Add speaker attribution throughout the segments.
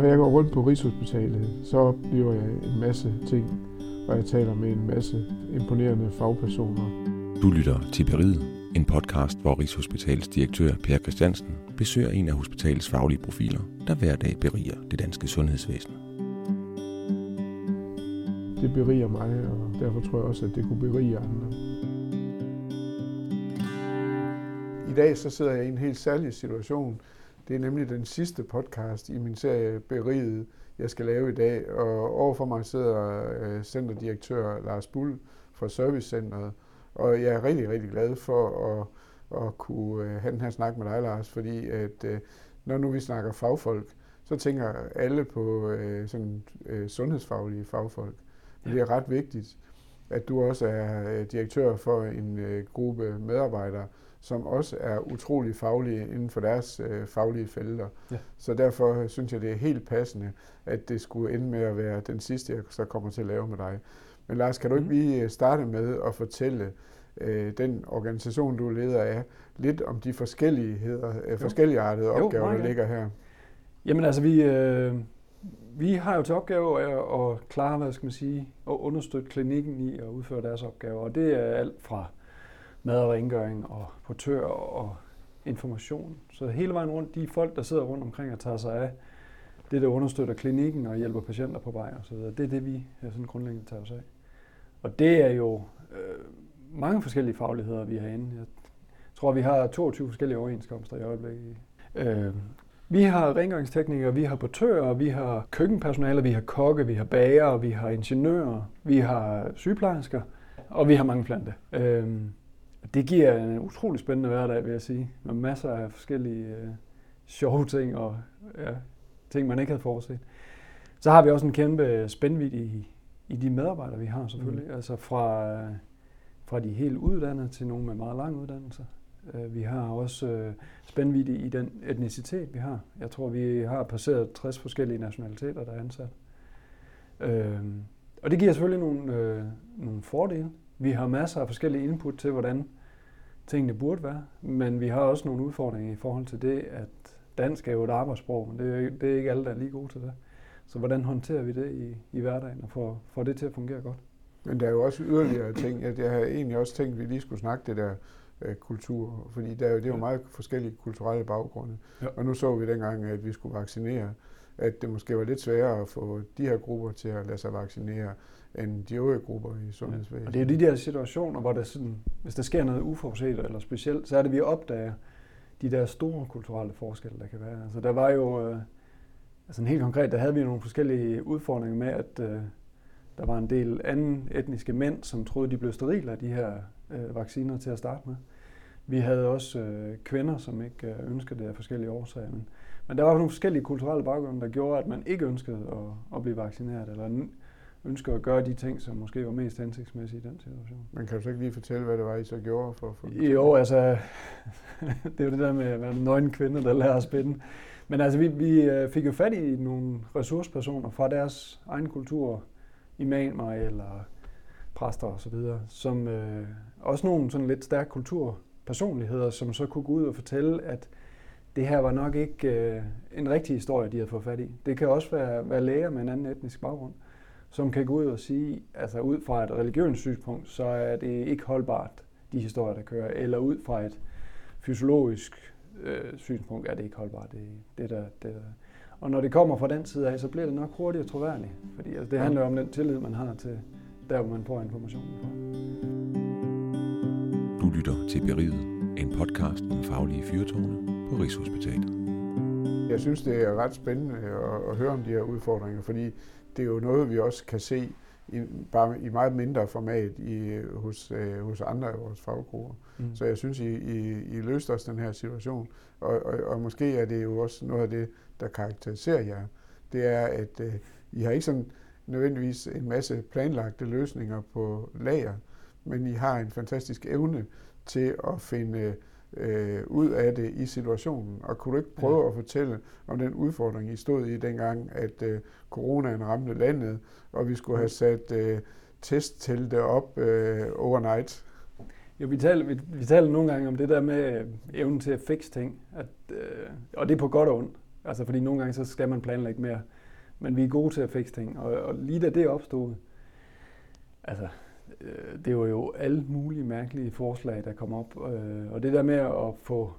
Speaker 1: Når jeg går rundt på Rigshospitalet, så oplever jeg en masse ting, og jeg taler med en masse imponerende fagpersoner.
Speaker 2: Du lytter til Beriget, en podcast, hvor Rigshospitalets direktør Per Christiansen besøger en af hospitalets faglige profiler, der hver dag beriger det danske sundhedsvæsen.
Speaker 1: Det beriger mig, og derfor tror jeg også, at det kunne berige andre. I dag så sidder jeg i en helt særlig situation. Det er nemlig den sidste podcast i min serie Beriget, jeg skal lave i dag. Og overfor mig sidder øh, centerdirektør Lars Bull fra Servicecenteret. Og jeg er rigtig, rigtig glad for at, at kunne øh, have den her snak med dig, Lars, fordi at øh, når nu vi snakker fagfolk, så tænker alle på sådan, sundhedsfaglige fagfolk. Men det er ret vigtigt, at du også er direktør for en gruppe medarbejdere, som også er utrolig faglige inden for deres øh, faglige felter. Ja. Så derfor synes jeg, det er helt passende, at det skulle ende med at være den sidste, jeg så kommer til at lave med dig. Men Lars, kan du ikke mhm. lige øh, starte med at fortælle øh, den organisation, du leder af, lidt om de forskelligheder, øh, forskelligartede jo, opgaver, der ligger her?
Speaker 3: Jamen altså, vi, øh, vi har jo til opgave at, at klare, hvad skal man sige, at understøtte klinikken i at udføre deres opgaver, og det er alt fra mad og rengøring og portør og information. Så hele vejen rundt, de folk, der sidder rundt omkring og tager sig af det, der understøtter klinikken og hjælper patienter på vej og så videre, det er det, vi er sådan grundlæggende tager os af. Og det er jo øh, mange forskellige fagligheder, vi har inde. Jeg tror, vi har 22 forskellige overenskomster i øjeblikket. Øh, vi har rengøringsteknikere, vi har portører, vi har køkkenpersonale, vi har kokke, vi har bager, vi har ingeniører, vi har sygeplejersker, og vi har mange plante. Øh, det giver en utrolig spændende hverdag, vil jeg sige. Med masser af forskellige øh, sjove ting og ja, ting, man ikke havde forudset. Så har vi også en kæmpe spændvidt i, i de medarbejdere, vi har selvfølgelig. Mm. Altså fra, fra de helt uddannede til nogle med meget lang uddannelse. Øh, vi har også øh, spændvidt i den etnicitet, vi har. Jeg tror, vi har passeret 60 forskellige nationaliteter, der er ansat. Øh, og det giver selvfølgelig nogle, øh, nogle fordele. Vi har masser af forskellige input til, hvordan tingene burde være, men vi har også nogle udfordringer i forhold til det, at dansk er jo et arbejdssprog, men det er, det er ikke alle, der er lige gode til det. Så hvordan håndterer vi det i, i hverdagen og får, får det til at fungere godt?
Speaker 1: Men der er jo også yderligere ting. Jeg, har egentlig også tænkt, at vi lige skulle snakke det der øh, kultur, fordi der er jo, det er jo meget forskellige kulturelle baggrunde. Ja. Og nu så vi dengang, at vi skulle vaccinere, at det måske var lidt sværere at få de her grupper til at lade sig vaccinere, end de øvrige grupper i sundhedsvæsenet. Ja.
Speaker 3: Og det er de der situationer, hvor der sådan, hvis der sker noget uforudset eller specielt, så er det, vi opdager de der store kulturelle forskelle, der kan være. Altså der var jo, øh, altså helt konkret, der havde vi nogle forskellige udfordringer med, at øh, der var en del anden etniske mænd, som troede, de blev sterile af de her øh, vacciner til at starte med. Vi havde også øh, kvinder, som ikke øh, ønskede det af forskellige årsager. Men, men der var nogle forskellige kulturelle baggrunde, der gjorde, at man ikke ønskede at, at blive vaccineret, eller ønsker at gøre de ting, som måske var mest hensigtsmæssige i den situation.
Speaker 1: Men kan du så ikke lige fortælle, hvad det var, I så gjorde for at få
Speaker 3: Jo, altså, det er jo det der med at være nøgen kvinde, der lærer at spænde. Men altså, vi, vi øh, fik jo fat i nogle ressourcepersoner fra deres egen kultur, imamer eller præster osv., som øh, også nogle sådan lidt stærke kulturpersonligheder, som så kunne gå ud og fortælle, at det her var nok ikke øh, en rigtig historie, de havde fået fat i. Det kan også være, være læger med en anden etnisk baggrund, som kan gå ud og sige, altså ud fra et religiøst synspunkt, så er det ikke holdbart, de historier, der kører, eller ud fra et fysiologisk øh, synspunkt er det ikke holdbart. Det, det der, det der. Og når det kommer fra den side af, så bliver det nok hurtigt og troværdigt. Fordi altså, det handler om den tillid, man har til der, hvor man får informationen fra.
Speaker 2: Du lytter til Beriget, en podcast om faglige fyrtårne på Rigshospitalet.
Speaker 1: Jeg synes, det er ret spændende at, at høre om de her udfordringer, fordi det er jo noget, vi også kan se i, bare i meget mindre format i, hos, øh, hos andre af vores faggrupper. Mm. Så jeg synes, I, I, I løste også den her situation. Og, og, og måske er det jo også noget af det, der karakteriserer jer. Det er, at øh, I har ikke sådan nødvendigvis en masse planlagte løsninger på lager, men I har en fantastisk evne til at finde øh, ud af det i situationen. Og kunne du ikke prøve ja. at fortælle om den udfordring, I stod i dengang, at øh, coronaen ramte landet, og vi skulle have sat øh, testtelte op øh, overnight?
Speaker 3: Jo, vi taler, vi, vi taler nogle gange om det der med evnen til at fikse ting, at, øh, og det er på godt og ondt. Altså fordi nogle gange så skal man planlægge mere. Men vi er gode til at fikse ting. Og, og lige da det opstod, altså øh, Øh, det var jo alle mulige mærkelige forslag, der kom op. Øh, og det der med at få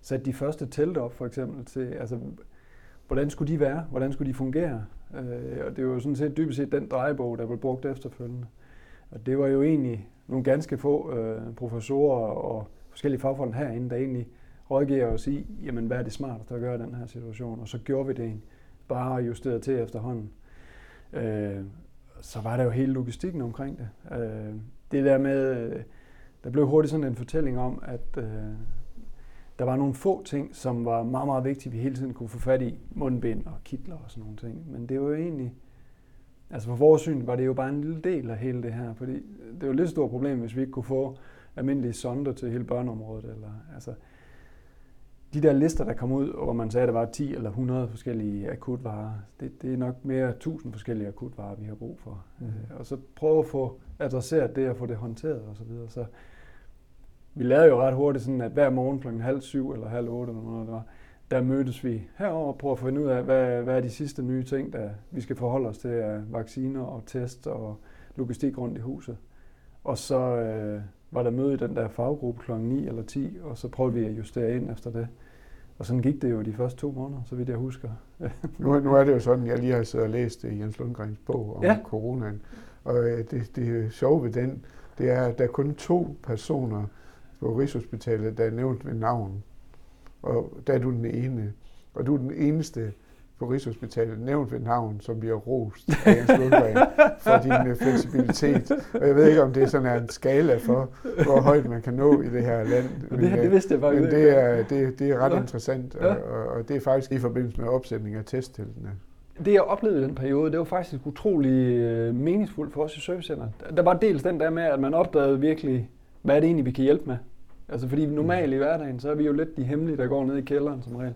Speaker 3: sat de første telte op, for eksempel, til, altså, hvordan skulle de være? Hvordan skulle de fungere? Øh, og det var jo sådan set dybest set den drejebog, der blev brugt efterfølgende. Og det var jo egentlig nogle ganske få øh, professorer og forskellige fagfolk herinde, der egentlig rådgiver os i, jamen hvad er det smarteste at gøre i den her situation? Og så gjorde vi det egentlig. Bare justeret til efterhånden. Øh, så var der jo hele logistikken omkring det. Øh, det der med, øh, der blev hurtigt sådan en fortælling om, at øh, der var nogle få ting, som var meget, meget vigtige, vi hele tiden kunne få fat i. Mundbind og kitler og sådan nogle ting. Men det var jo egentlig, altså for vores syn var det jo bare en lille del af hele det her, fordi det var et lidt stort problem, hvis vi ikke kunne få almindelige sonder til hele børneområdet. Eller, altså, de der lister, der kom ud, hvor man sagde, at der var 10 eller 100 forskellige akutvarer, det, det er nok mere 1000 forskellige akutvarer, vi har brug for. Mm. Og så prøve at få adresseret det og få det håndteret osv. Så, videre. så vi lavede jo ret hurtigt sådan, at hver morgen kl. halv syv eller halv otte, eller noget, det var, der mødtes vi herover og prøve at finde ud af, hvad, hvad er de sidste nye ting, der vi skal forholde os til af vacciner og test og logistik rundt i huset. Og så øh, var der møde i den der faggruppe kl. 9 eller 10, og så prøvede vi at justere ind efter det. Og sådan gik det jo de første to måneder, så vidt jeg husker.
Speaker 1: nu, nu er det jo sådan, jeg lige har siddet og læst i Jens Lundgrens bog om ja. coronaen. Og øh, det, det sjove ved den, det er, at der er kun to personer på Rigshospitalet, der er nævnt ved navn. Og der er du den ene. Og du er den eneste på Rigshospitalet nævnt ved navn, som bliver rost af Jens Lundgren for din uh, fleksibilitet. Og jeg ved ikke, om det sådan er en skala for, hvor højt man kan nå i det her land.
Speaker 3: Men, det, det vidste jeg faktisk
Speaker 1: Men det er, det, det er ret ja. interessant, ja. og, og det er faktisk i forbindelse med opsætning af testteltene.
Speaker 3: Det jeg oplevede i den periode, det var faktisk utrolig øh, meningsfuldt for os i servicecenteret. Der var dels den der med, at man opdagede virkelig, hvad er det egentlig, vi kan hjælpe med. Altså fordi normalt i hverdagen, så er vi jo lidt de hemmelige, der går ned i kælderen som regel.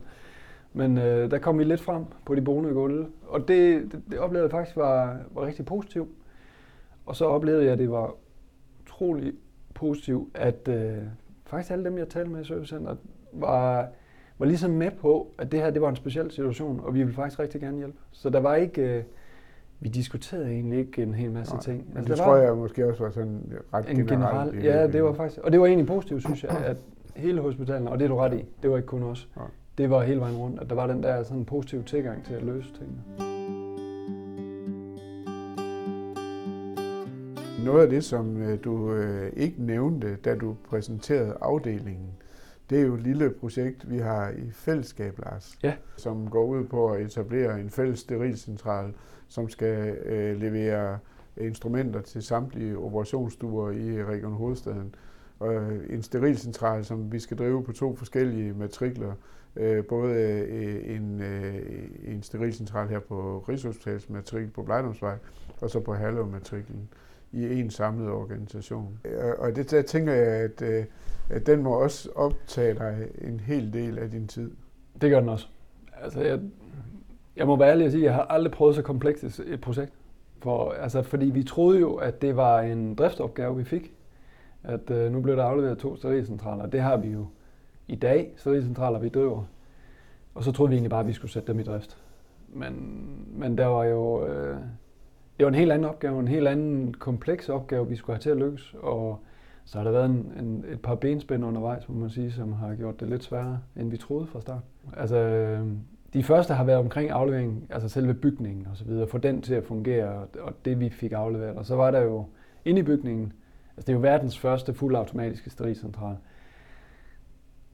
Speaker 3: Men øh, der kom vi lidt frem på de bonede gulve, og det, det, det oplevede jeg faktisk var, var rigtig positivt. Og så oplevede jeg, at det var utrolig positivt, at øh, faktisk alle dem, jeg talte med i servicecenteret, var, var ligesom med på, at det her det var en speciel situation, og vi ville faktisk rigtig gerne hjælpe. Så der var ikke... Øh, vi diskuterede egentlig ikke en hel masse Nej, ting.
Speaker 1: Men altså, det tror jeg måske også var sådan ret en generelt.
Speaker 3: Ja, det var faktisk, og det var egentlig positivt, synes jeg, at hele hospitalen, og det er du ret i, det var ikke kun os, Nej. Det var hele vejen rundt, at der var den der sådan positive tilgang til at løse tingene.
Speaker 1: Noget af det, som øh, du øh, ikke nævnte, da du præsenterede afdelingen, det er jo et lille projekt, vi har i fællesskab, Lars,
Speaker 3: ja.
Speaker 1: som går ud på at etablere en fælles sterilcentral, som skal øh, levere instrumenter til samtlige operationsstuer i Region Hovedstaden. Og en sterilcentral, som vi skal drive på to forskellige matrikler. Øh, både øh, en, øh, en sterilcentral her på Rigshospitalets matrikel på Blejdomsvej, og så på Herlev-matriklen i en samlet organisation. Øh, og det der tænker jeg, at, øh, at den må også optage dig en hel del af din tid.
Speaker 3: Det gør den også. Altså, jeg, jeg må være ærlig og sige, at jeg har aldrig prøvet så komplekst et projekt. For, altså, fordi vi troede jo, at det var en driftsopgave, vi fik. At øh, nu blev der afleveret to sterilcentraler. Det har vi jo i dag, sterilcentraler, vi driver. Og så troede vi egentlig bare, at vi skulle sætte dem i drift. Men, men der var jo... Øh, det var en helt anden opgave, en helt anden kompleks opgave, vi skulle have til at lykkes. Og så har der været en, en, et par benspænd undervejs, må man sige, som har gjort det lidt sværere, end vi troede fra start. Altså, øh, de første har været omkring afleveringen, altså selve bygningen og så videre, få den til at fungere, og det vi fik afleveret. Og så var der jo inde i bygningen, altså det er jo verdens første fuldautomatiske sterilcentral.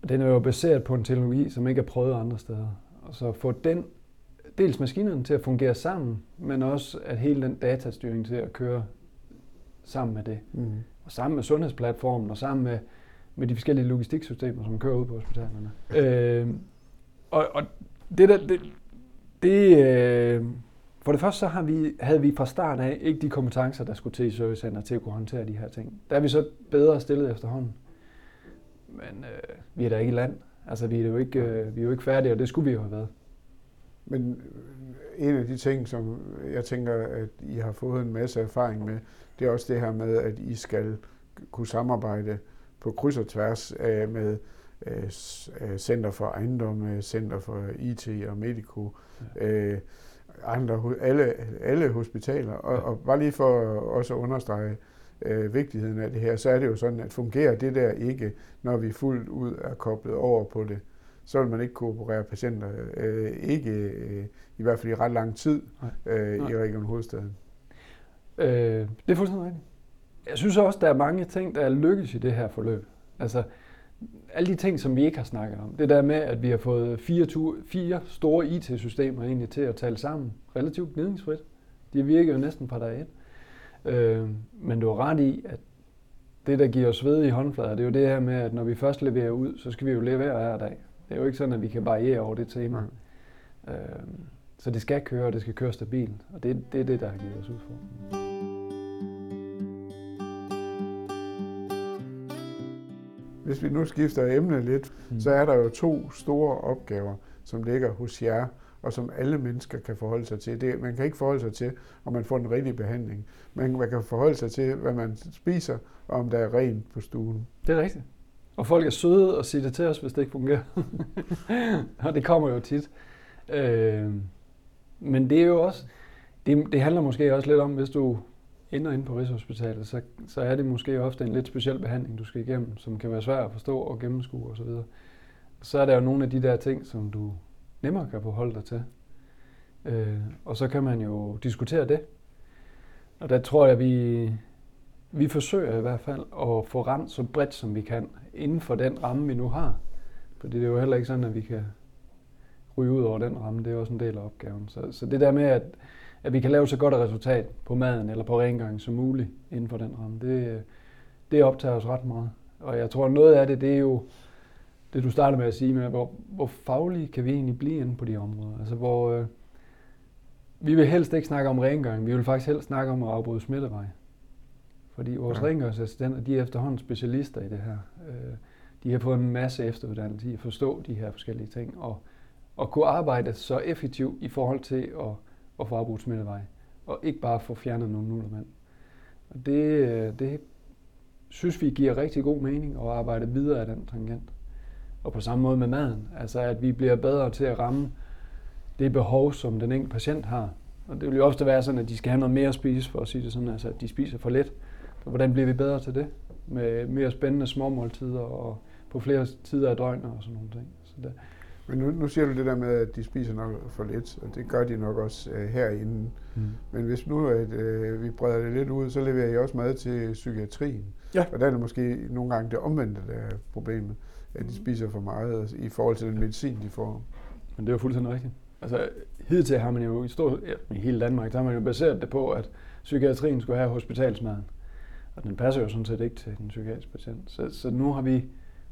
Speaker 3: Den er jo baseret på en teknologi, som ikke er prøvet andre steder. Og så få den, dels maskinerne til at fungere sammen, men også at hele den datastyring til at køre sammen med det. Mm. Og sammen med sundhedsplatformen, og sammen med, med de forskellige logistiksystemer, som kører ud på hospitalerne. Øh, og, og det, der, det, det øh, for det første så har vi, havde vi fra start af ikke de kompetencer, der skulle til i servicecenter til at kunne håndtere de her ting. Der er vi så bedre stillet efterhånden. Men øh, vi er da ikke i land. Altså vi er jo ikke, øh, vi er jo ikke færdige, og det skulle vi jo have været.
Speaker 1: Men øh, en af de ting, som jeg tænker, at I har fået en masse erfaring med, det er også det her med, at I skal kunne samarbejde på kryds og tværs af med øh, Center for Ejendomme, Center for IT og Medico, øh, andre, alle, alle hospitaler. Og, og bare lige for også at understrege øh, vigtigheden af det her, så er det jo sådan, at fungerer det der ikke, når vi fuldt ud er koblet over på det, så vil man ikke kunne operere patienter, øh, ikke øh, i hvert fald i ret lang tid øh, Nej. i Region Hovedstaden.
Speaker 3: Øh, det er fuldstændig rigtigt. Jeg synes også, der er mange ting, der er lykkes i det her forløb. Altså, alle de ting, som vi ikke har snakket om. Det der med, at vi har fået fire, fire store IT-systemer egentlig til at tale sammen relativt gnidningsfrit. De virker jo næsten fra dag et. Øh, men du har ret i, at det, der giver os ved i håndflader, det er jo det her med, at når vi først leverer ud, så skal vi jo levere hver dag. Det er jo ikke sådan, at vi kan variere over det tema. Mm. Øh, så det skal køre, og det skal køre stabilt. Og det, det er det, der har givet os udfordringer.
Speaker 1: Hvis vi nu skifter emne lidt, mm. så er der jo to store opgaver, som ligger hos jer, og som alle mennesker kan forholde sig til. Det, man kan ikke forholde sig til, om man får den rigtige behandling. Men man kan forholde sig til, hvad man spiser, og om der er rent på stuen.
Speaker 3: Det er rigtigt. Og folk er søde og siger det til os, hvis det ikke fungerer. og det kommer jo tit. Øh, men det er jo også, det, det handler måske også lidt om, hvis du ender inde på Rigshospitalet, så, så er det måske ofte en lidt speciel behandling, du skal igennem, som kan være svær at forstå og gennemskue osv. Så, så er der jo nogle af de der ting, som du nemmere kan forholde dig til. Øh, og så kan man jo diskutere det. Og der tror jeg, at vi, vi forsøger i hvert fald at få ramt så bredt som vi kan inden for den ramme, vi nu har. Fordi det er jo heller ikke sådan, at vi kan ryge ud over den ramme. Det er også en del af opgaven. Så, så det der med, at, at vi kan lave så godt et resultat på maden eller på rengøring som muligt inden for den ramme, det, det optager os ret meget. Og jeg tror, noget af det, det er jo det, du startede med at sige, med, hvor, hvor faglige kan vi egentlig blive inde på de områder? Altså, hvor øh, vi vil helst ikke snakke om rengøring, vi vil faktisk helst snakke om at afbryde smittevej. Fordi vores ja. rengøringsassistenter, de er efterhånden specialister i det her. Øh, de har fået en masse efteruddannelse i at forstå de her forskellige ting, og, og kunne arbejde så effektivt i forhold til at, at få afbrudt smittevej, og ikke bare få fjernet nogle nullermænd. Og det, øh, det synes vi giver rigtig god mening at arbejde videre af den tangent. Og på samme måde med maden, altså at vi bliver bedre til at ramme det behov, som den enkelte patient har. Og det vil jo ofte være sådan, at de skal have noget mere at spise, for at sige det sådan, altså at de spiser for lidt. Så hvordan bliver vi bedre til det? Med mere spændende småmåltider og på flere tider af døgnet og sådan nogle ting. Så det.
Speaker 1: Men nu, nu siger du det der med, at de spiser nok for lidt, og det gør de nok også øh, herinde. Mm. Men hvis nu at, øh, vi breder det lidt ud, så leverer I også mad til psykiatrien. Ja. Og der er det måske nogle gange det omvendte, der er problemet, at de spiser for meget i forhold til den medicin, de får.
Speaker 3: Men det er jo fuldstændig rigtigt. Altså, hidtil har man jo i, stor, ja, i hele Danmark, der har man jo baseret det på, at psykiatrien skulle have hospitalsmaden. Og den passer jo sådan set ikke til den psykiatriske patient. Så, så nu har vi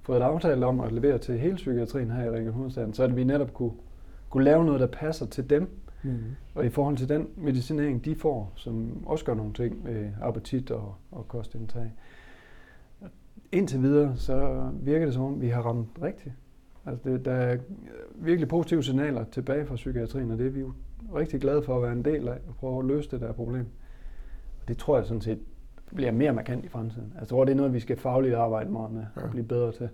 Speaker 3: fået et aftale om at levere til hele psykiatrien her i Region Hovedstaden, så at vi netop kunne, kunne lave noget, der passer til dem. Mm. Og i forhold til den medicinering, de får, som også gør nogle ting med appetit og, og kostindtag. Indtil videre, så virker det som om, vi har ramt rigtigt. Altså det, der er virkelig positive signaler tilbage fra psykiatrien, og det er vi jo rigtig glade for at være en del af, og prøve at løse det der problem. Og det tror jeg sådan set bliver mere markant i fremtiden. Altså, jeg tror, det er noget, vi skal fagligt arbejde meget med ja. og blive bedre til.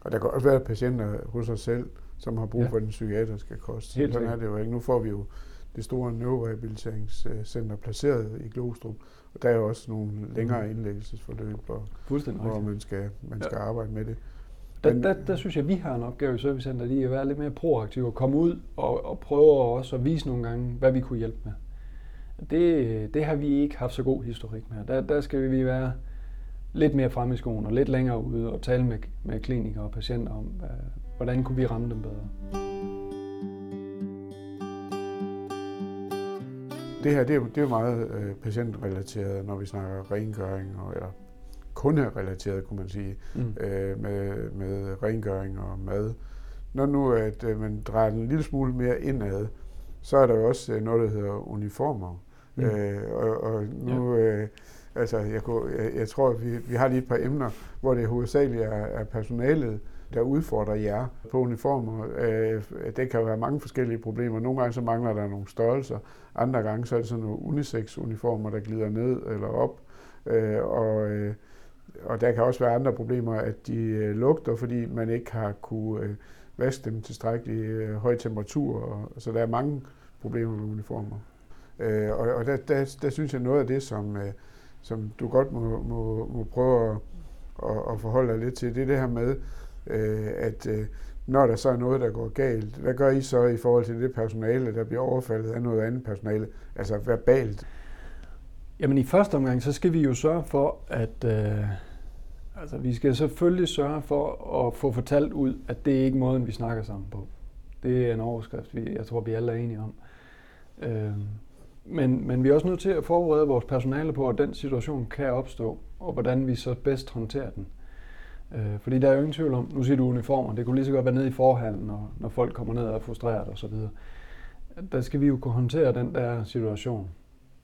Speaker 1: Og der kan også være patienter hos os selv, som har brug ja. for den psykiatriske kost. Helt Sådan er det jo ikke. Nu får vi jo det store neurorehabiliteringscenter placeret i Glostrup, og der er jo også nogle længere mm. indlæggelsesforløb, hvor, hvor man skal, man skal ja. arbejde med det.
Speaker 3: Der, der, der synes jeg, at vi har en opgave i Servicecenter, i at være lidt mere proaktive og komme ud og, og prøve også at vise nogle gange, hvad vi kunne hjælpe med. Det, det har vi ikke haft så god historik med. Der, der skal vi være lidt mere fremme i skoen og lidt længere ude og tale med, med klinikere og patienter om, hvordan kunne vi ramme dem bedre.
Speaker 1: Det her det er, det er meget øh, patientrelateret, når vi snakker rengøring og, eller kunderelateret, kunne man sige, mm. øh, med, med rengøring og mad. Når nu at øh, man drejer en lille smule mere indad, så er der jo også øh, noget, der hedder uniformer. Mm. Øh, og, og nu, ja. øh, altså, jeg, kunne, jeg, jeg tror, vi, vi har lige et par emner, hvor det hovedsageligt er, er personalet, der udfordrer jer på uniformer. Øh, det kan være mange forskellige problemer. Nogle gange så mangler der nogle størrelser. Andre gange så er det sådan nogle unisex-uniformer, der glider ned eller op. Øh, og øh, og der kan også være andre problemer, at de øh, lugter, fordi man ikke har kunne øh, vaske dem tilstrækkeligt øh, høj temperatur, og, så der er mange problemer med uniformer. Øh, og og der, der, der synes jeg noget af det, som, øh, som du godt må, må, må prøve at, at, at forholde dig lidt til, det er det her med, øh, at øh, når der så er noget, der går galt, hvad gør I så i forhold til det personale, der bliver overfaldet af noget andet personale, altså verbalt?
Speaker 3: Jamen i første omgang, så skal vi jo sørge for, at øh, altså, vi skal selvfølgelig sørge for at få fortalt ud, at det er ikke måden, vi snakker sammen på. Det er en overskrift, vi, jeg tror, vi alle er enige om. Øh, men, men vi er også nødt til at forberede vores personale på, at den situation kan opstå, og hvordan vi så bedst håndterer den. Øh, fordi der er jo ingen tvivl om, nu siger du uniformer, det kunne lige så godt være nede i forhallen, når, når folk kommer ned og er frustreret osv. Der skal vi jo kunne håndtere den der situation.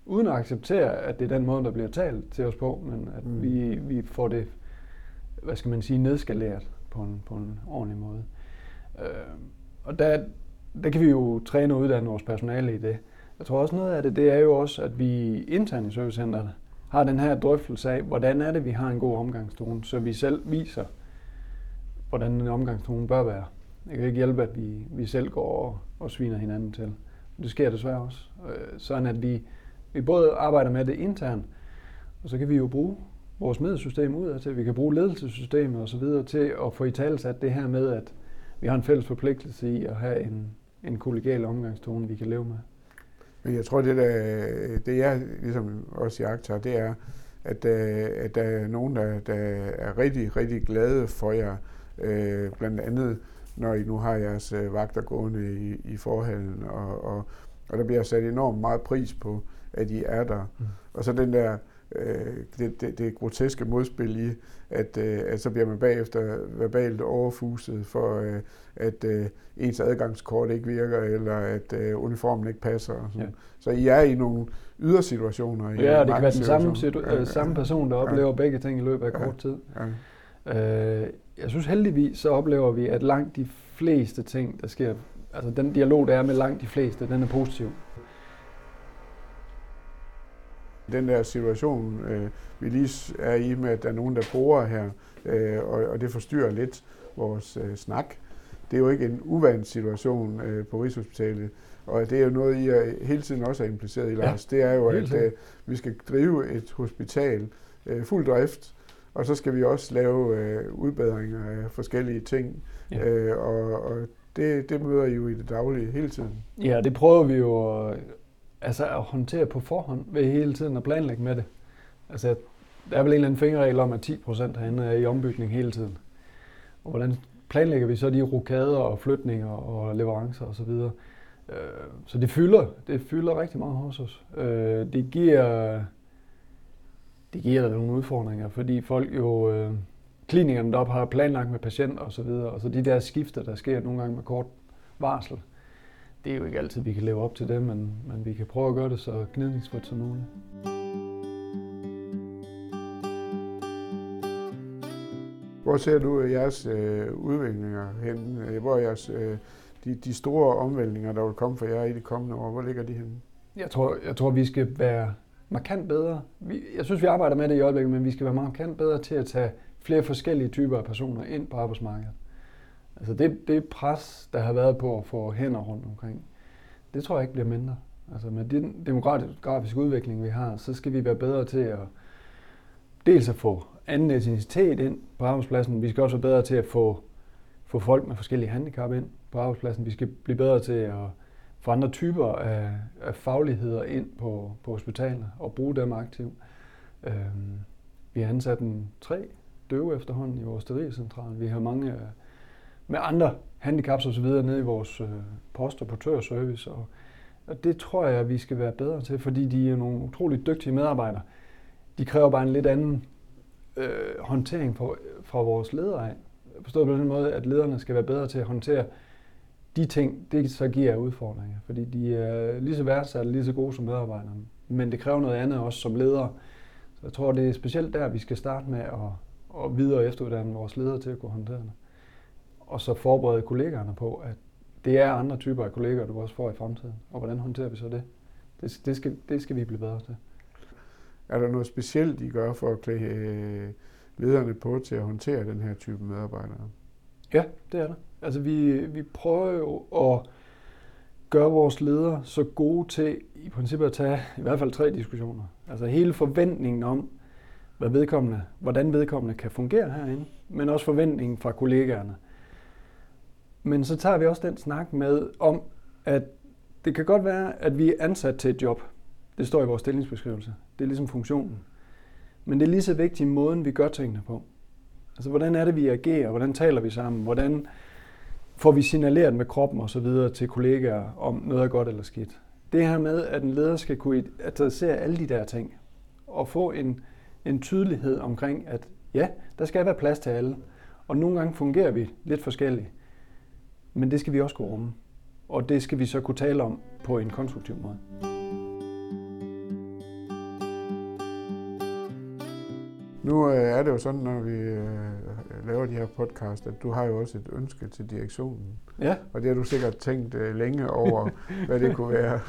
Speaker 3: Uden at acceptere, at det er den måde, der bliver talt til os på, men at mm. vi, vi får det, hvad skal man sige, nedskaleret på en, på en ordentlig måde. Øh, og der, der kan vi jo træne og uddanne vores personale i det. Jeg tror også noget af det, det er jo også, at vi internt i servicecenterne har den her drøftelse af, hvordan er det, vi har en god omgangstone, så vi selv viser, hvordan en omgangstone bør være. Det kan ikke hjælpe, at vi, vi selv går og, og sviner hinanden til. Det sker desværre også. Øh, sådan at vi, vi både arbejder med det internt, og så kan vi jo bruge vores medsystem ud af til, vi kan bruge ledelsessystemet og så videre til at få i talsat det her med, at vi har en fælles forpligtelse i at have en, en kollegial omgangstone, vi kan leve med.
Speaker 1: Men jeg tror, det, der, det jeg ligesom også jagter, det er, at, øh, at der er nogen, der, der er rigtig, rigtig glade for jer. Øh, blandt andet, når I nu har jeres øh, vagter gående i, i forhallen, og, og, og der bliver sat enormt meget pris på, at I er der. Mm. Og så den der øh, det, det, det groteske modspil i, at, øh, at så bliver man bagefter verbalt overfuset for, øh, at øh, ens adgangskort ikke virker, eller at øh, uniformen ikke passer. Og sådan. Ja. Så I er i nogle ydersituationer. I
Speaker 3: ja, og det kan være den samme, situ- ja, ja, samme person, der oplever ja. begge ting i løbet af ja, kort tid. Ja. Øh, jeg synes heldigvis, så oplever vi, at langt de fleste ting, der sker, altså den dialog, der er med langt de fleste, den er positiv.
Speaker 1: Den der situation, øh, vi lige er i med, at der er nogen, der bor her, øh, og, og det forstyrrer lidt vores øh, snak. Det er jo ikke en uvandt situation øh, på Rigshospitalet, og det er jo noget, I er, hele tiden også er impliceret i, Lars. Ja, det er jo, at øh, vi skal drive et hospital øh, fuld drift, og så skal vi også lave øh, udbedringer af forskellige ting. Ja. Øh, og og det, det møder I jo i det daglige hele tiden.
Speaker 3: Ja, det prøver vi jo altså at håndtere på forhånd ved hele tiden at planlægge med det. Altså, der er vel en eller anden fingerregel om, at 10 procent herinde er i ombygning hele tiden. Og hvordan planlægger vi så de rokader og flytninger og leverancer osv.? Så, øh, så det fylder, det fylder rigtig meget hos os. Øh, det giver, det giver der nogle udfordringer, fordi folk jo, øh, klinikerne deroppe har planlagt med patienter osv., og, så videre, og så de der skifter, der sker nogle gange med kort varsel, det er jo ikke altid, vi kan leve op til det, men, men vi kan prøve at gøre det så gnidningsfrit som muligt.
Speaker 1: Hvor ser du jeres øh, udviklinger hen? Hvor er jeres, øh, de, de store omvæltninger, der vil komme for jer i de kommende år, hvor ligger de henne?
Speaker 3: Jeg tror, jeg tror vi skal være markant bedre. Vi, jeg synes, vi arbejder med det i øjeblikket, men vi skal være markant bedre til at tage flere forskellige typer af personer ind på arbejdsmarkedet. Altså det, det pres, der har været på at få hænder rundt omkring, det tror jeg ikke bliver mindre. Altså med den demografiske udvikling, vi har, så skal vi være bedre til at dels at få anden etnicitet ind på arbejdspladsen. Vi skal også være bedre til at få, få folk med forskellige handicap ind på arbejdspladsen. Vi skal blive bedre til at få andre typer af, af fagligheder ind på, på hospitalet og bruge dem aktivt. Øhm, vi har ansat en tre døve efterhånden i vores sterilcentral. Vi har mange med andre handicaps osv. nede i vores øh, post- og portørservice. Og, og det tror jeg, vi skal være bedre til, fordi de er nogle utroligt dygtige medarbejdere. De kræver bare en lidt anden øh, håndtering fra, fra vores ledere af. Forstået på den måde, at lederne skal være bedre til at håndtere de ting, det så giver udfordringer. Fordi de er lige så værdsatte, lige så gode som medarbejderne. Men det kræver noget andet også som ledere. Så jeg tror, det er specielt der, vi skal starte med at, at videre efteruddanne vores ledere til at kunne håndtere det og så forberede kollegaerne på, at det er andre typer af kolleger, du også får i fremtiden. Og hvordan håndterer vi så det? Det, det, skal, det skal vi blive bedre til.
Speaker 1: Er der noget specielt, I gør for at klæde, lederne på til at håndtere den her type medarbejdere?
Speaker 3: Ja, det er det. Altså vi, vi prøver jo at gøre vores ledere så gode til i princippet at tage i hvert fald tre diskussioner. Altså hele forventningen om, hvad vedkommende, hvordan vedkommende kan fungere herinde, men også forventningen fra kollegaerne. Men så tager vi også den snak med om, at det kan godt være, at vi er ansat til et job. Det står i vores stillingsbeskrivelse. Det er ligesom funktionen. Men det er lige så vigtigt måden, vi gør tingene på. Altså, hvordan er det, vi agerer? Hvordan taler vi sammen? Hvordan får vi signaleret med kroppen og så videre til kollegaer om noget er godt eller skidt? Det her med, at en leder skal kunne adressere alle de der ting og få en, en tydelighed omkring, at ja, der skal være plads til alle. Og nogle gange fungerer vi lidt forskelligt. Men det skal vi også kunne rumme. Og det skal vi så kunne tale om på en konstruktiv måde.
Speaker 1: Nu øh, er det jo sådan, når vi øh, laver de her podcast, at du har jo også et ønske til direktionen.
Speaker 3: Ja.
Speaker 1: Og det har du sikkert tænkt øh, længe over, hvad det kunne være.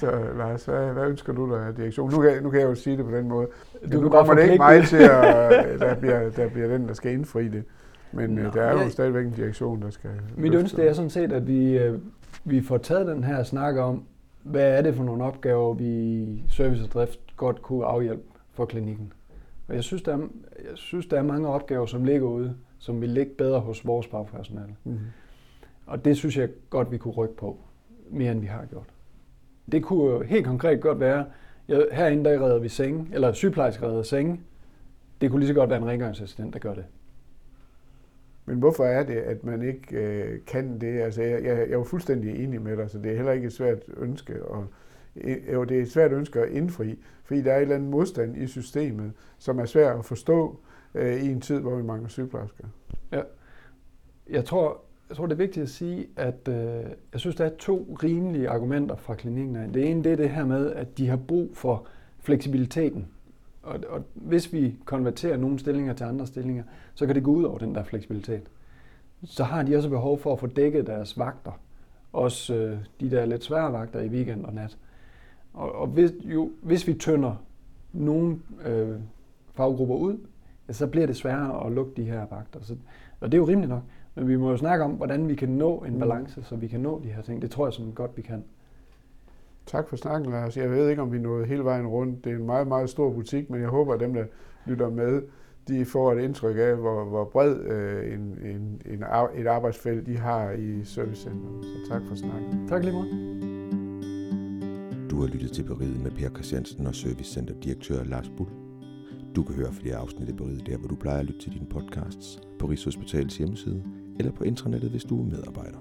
Speaker 1: Så Lars, hvad, hvad ønsker du dig af direktionen? Nu kan, nu kan jeg jo sige det på den måde. Du nu kommer det ikke mig til, at der bliver, der bliver den, der skal indfri det. Men Nå, der er jo jeg, stadigvæk en direktion, der skal...
Speaker 3: Mit ønske er sådan set, at vi, vi får taget den her snak om, hvad er det for nogle opgaver, vi service og drift godt kunne afhjælpe for klinikken. Og jeg synes, der er, jeg synes, der er mange opgaver, som ligger ude, som vil ligge bedre hos vores fagpersonale. Mm-hmm. Og det synes jeg godt, vi kunne rykke på, mere end vi har gjort. Det kunne helt konkret godt være, jeg, herinde der redder vi senge, eller sygeplejerske redder senge. Det kunne lige så godt være en rengøringsassistent, der gør det.
Speaker 1: Men hvorfor er det, at man ikke øh, kan det? Altså, jeg, jeg, jeg var fuldstændig enig med dig, så det er heller ikke et svært ønske. Og, jo, det er et svært ønske at indfri, fordi der er et eller andet modstand i systemet, som er svært at forstå øh, i en tid, hvor vi mangler sygeplejersker.
Speaker 3: Ja. Jeg tror, jeg tror, det er vigtigt at sige, at øh, jeg synes, der er to rimelige argumenter fra klinikken. Det ene det er det her med, at de har brug for fleksibiliteten. Og, og hvis vi konverterer nogle stillinger til andre stillinger, så kan det gå ud over den der fleksibilitet. Så har de også behov for at få dækket deres vagter. Også øh, de der lidt svære vagter i weekend og nat. Og, og hvis, jo, hvis vi tønder nogle øh, faggrupper ud, ja, så bliver det sværere at lukke de her vagter. Så, og det er jo rimeligt nok. Men vi må jo snakke om, hvordan vi kan nå en mm. balance, så vi kan nå de her ting. Det tror jeg som godt, vi kan.
Speaker 1: Tak for snakken, Lars. Jeg ved ikke, om vi nåede hele vejen rundt. Det er en meget, meget stor butik, men jeg håber, at dem, der lytter med, de får et indtryk af, hvor, hvor bred øh, en, en, en, et arbejdsfelt de har i servicecenteret. Så tak for snakken.
Speaker 3: Tak lige meget.
Speaker 2: Du har lyttet til Beriget med Per Christiansen og Servicecenter-direktør Lars Bull. Du kan høre flere afsnit af Beriget der, hvor du plejer at lytte til dine podcasts, på Rigshospitalets hjemmeside eller på intranettet, hvis du er medarbejder.